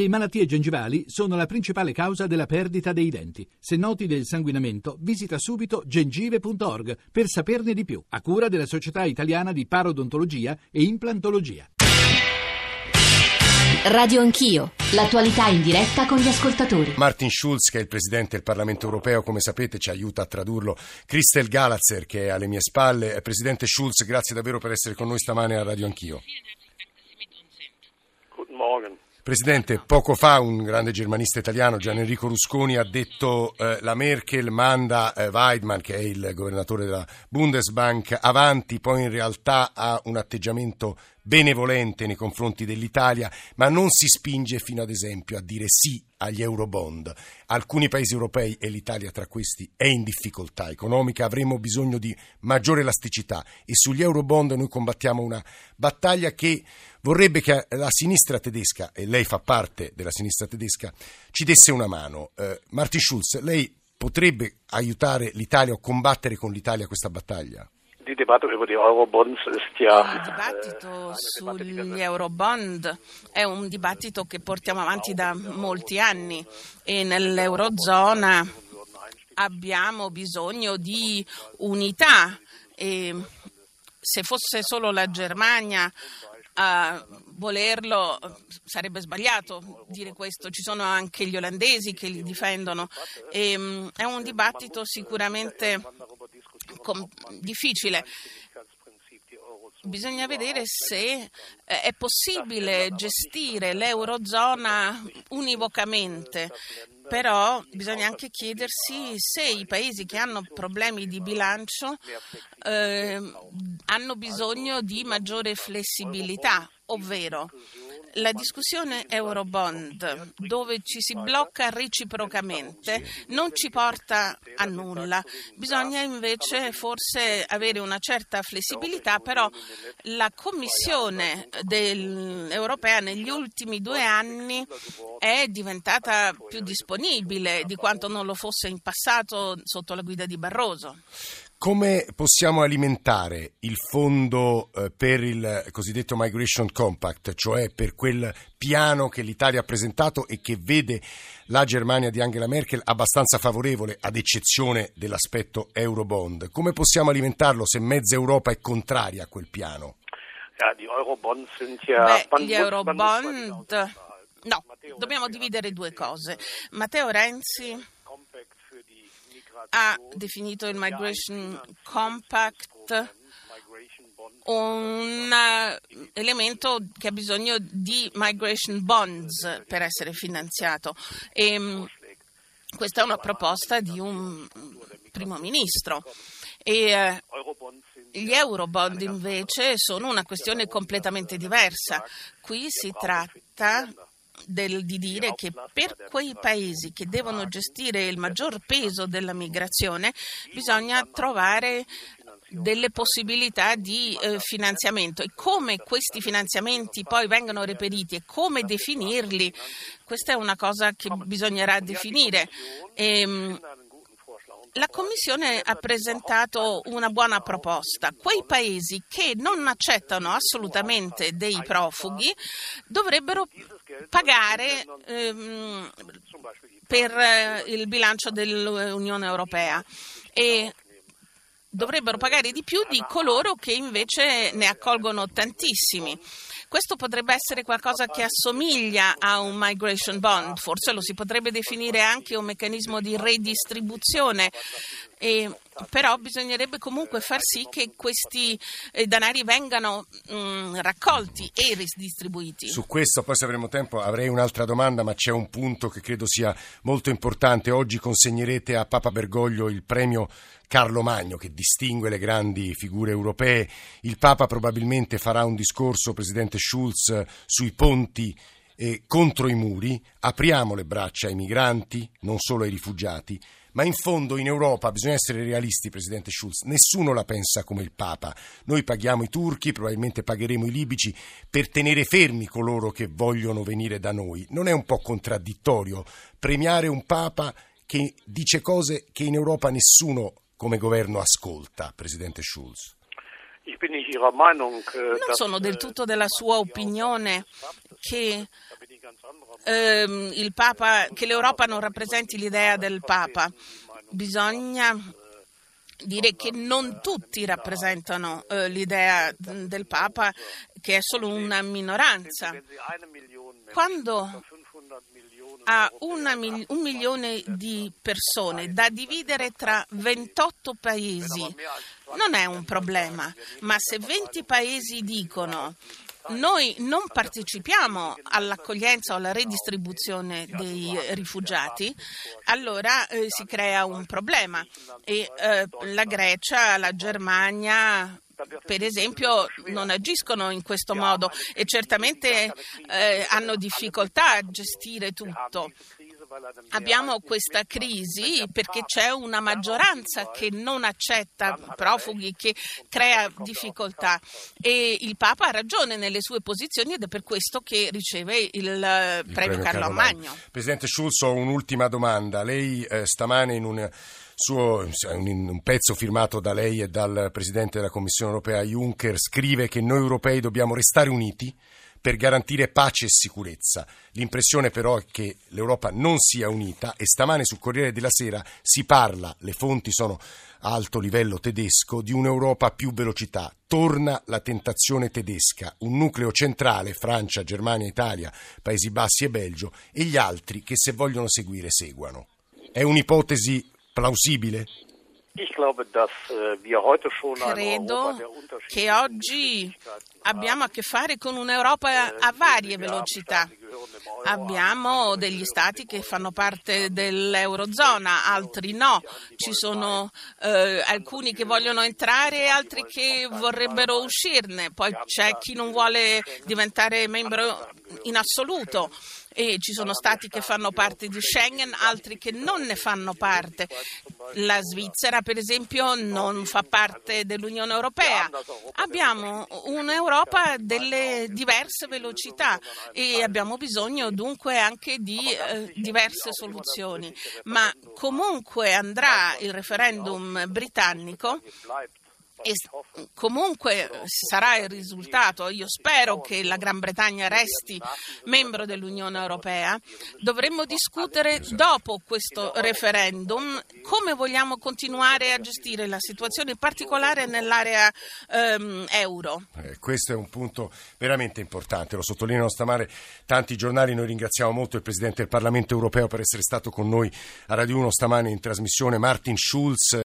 Le malattie gengivali sono la principale causa della perdita dei denti. Se noti del sanguinamento, visita subito gengive.org per saperne di più, a cura della Società Italiana di Parodontologia e Implantologia. Radio Anch'io, l'attualità in diretta con gli ascoltatori. Martin Schulz, che è il Presidente del Parlamento europeo, come sapete ci aiuta a tradurlo. Christel Galazzer, che è alle mie spalle. Presidente Schulz, grazie davvero per essere con noi stamane a Radio Anch'io. Guten Morgen. Presidente, poco fa un grande germanista italiano, Gian Enrico Rusconi, ha detto eh, la Merkel manda eh, Weidmann, che è il governatore della Bundesbank, avanti, poi in realtà ha un atteggiamento benevolente nei confronti dell'Italia, ma non si spinge fino ad esempio a dire sì agli eurobond. Alcuni paesi europei, e l'Italia tra questi, è in difficoltà economica, avremo bisogno di maggiore elasticità e sugli eurobond noi combattiamo una battaglia che vorrebbe che la sinistra tedesca, e lei fa parte della sinistra tedesca, ci desse una mano. Eh, Martin Schulz, lei potrebbe aiutare l'Italia o combattere con l'Italia questa battaglia? Die Debatte über die Eurobonds ist ja Il dibattito sugli Eurobond è un dibattito che portiamo avanti da molti anni e nell'Eurozona abbiamo bisogno di unità e se fosse solo la Germania a volerlo sarebbe sbagliato dire questo, ci sono anche gli olandesi che li difendono e, mm, è un dibattito sicuramente com- difficile. Bisogna vedere se eh, è possibile gestire l'Eurozona univocamente, però bisogna anche chiedersi se i paesi che hanno problemi di bilancio eh, hanno bisogno di maggiore flessibilità, ovvero la discussione Eurobond, dove ci si blocca reciprocamente, non ci porta a nulla. Bisogna invece forse avere una certa flessibilità, però la Commissione del, europea negli ultimi due anni è diventata più disponibile di quanto non lo fosse in passato sotto la guida di Barroso. Come possiamo alimentare il fondo eh, per il cosiddetto Migration Compact, cioè per quel piano che l'Italia ha presentato e che vede la Germania di Angela Merkel abbastanza favorevole, ad eccezione dell'aspetto Eurobond? Come possiamo alimentarlo se mezza Europa è contraria a quel piano? Ja, die Eurobonds sind ja. Beh, man gli Eurobond. No, dobbiamo dividere due cose. Matteo Renzi Compact für die Migration, ha definito il Migration Compact un eh, elemento che ha bisogno di migration bonds per essere finanziato. E, mh, questa è una proposta di un primo ministro. E, eh, gli eurobond invece sono una questione completamente diversa. Qui si tratta del- di dire che per quei paesi che devono gestire il maggior peso della migrazione bisogna trovare delle possibilità di eh, finanziamento e come questi finanziamenti poi vengono reperiti e come definirli, questa è una cosa che bisognerà definire. Ehm, la Commissione ha presentato una buona proposta. Quei paesi che non accettano assolutamente dei profughi dovrebbero pagare ehm, per eh, il bilancio dell'Unione Europea e dovrebbero pagare di più di coloro che invece ne accolgono tantissimi. Questo potrebbe essere qualcosa che assomiglia a un migration bond, forse lo si potrebbe definire anche un meccanismo di redistribuzione, e, però bisognerebbe comunque far sì che questi eh, danari vengano mm, raccolti e ridistribuiti. Su questo, poi se avremo tempo, avrei un'altra domanda, ma c'è un punto che credo sia molto importante. Oggi consegnerete a Papa Bergoglio il premio Carlo Magno, che distingue le grandi figure europee. Il Papa probabilmente farà un discorso, Presidente Schulz, sui ponti contro i muri. Apriamo le braccia ai migranti, non solo ai rifugiati. Ma in fondo in Europa bisogna essere realisti, Presidente Schulz, nessuno la pensa come il Papa. Noi paghiamo i turchi, probabilmente pagheremo i libici per tenere fermi coloro che vogliono venire da noi. Non è un po' contraddittorio premiare un Papa che dice cose che in Europa nessuno come governo ascolta, Presidente Schulz? Non sono del tutto della sua opinione che il Papa, che l'Europa non rappresenti l'idea del Papa. Bisogna dire che non tutti rappresentano eh, l'idea del Papa, che è solo una minoranza. Quando ha mil- un milione di persone da dividere tra 28 paesi non è un problema, ma se 20 paesi dicono noi non partecipiamo all'accoglienza o alla redistribuzione dei rifugiati, allora eh, si crea un problema e eh, la Grecia, la Germania, per esempio, non agiscono in questo modo e certamente eh, hanno difficoltà a gestire tutto. Abbiamo questa crisi perché c'è una maggioranza che non accetta profughi, che crea difficoltà e il Papa ha ragione nelle sue posizioni ed è per questo che riceve il, il premio, premio Carlo Magno. Presidente Schulz, ho un'ultima domanda. Lei eh, stamane in un suo, un pezzo firmato da lei e dal Presidente della Commissione europea Juncker scrive che noi europei dobbiamo restare uniti per garantire pace e sicurezza. L'impressione però è che l'Europa non sia unita e stamane sul Corriere della Sera si parla, le fonti sono a alto livello tedesco, di un'Europa a più velocità. Torna la tentazione tedesca, un nucleo centrale, Francia, Germania, Italia, Paesi Bassi e Belgio, e gli altri che se vogliono seguire seguano. È un'ipotesi plausibile? Credo che oggi abbiamo a che fare con un'Europa a varie velocità. Abbiamo degli stati che fanno parte dell'Eurozona, altri no. Ci sono eh, alcuni che vogliono entrare e altri che vorrebbero uscirne. Poi c'è chi non vuole diventare membro in assoluto e ci sono stati che fanno parte di Schengen, altri che non ne fanno parte. La Svizzera, per esempio, non fa parte dell'Unione Europea. Abbiamo un'Europa delle diverse velocità e abbiamo bisogno dunque anche di eh, diverse soluzioni. Ma comunque andrà il referendum britannico e comunque sarà il risultato, io spero che la Gran Bretagna resti membro dell'Unione Europea, dovremmo discutere dopo questo referendum come vogliamo continuare a gestire la situazione, in particolare nell'area ehm, euro. Eh, questo è un punto veramente importante, lo sottolineano stamane tanti giornali, noi ringraziamo molto il Presidente del Parlamento europeo per essere stato con noi a Radio 1 stamane in trasmissione, Martin Schulz.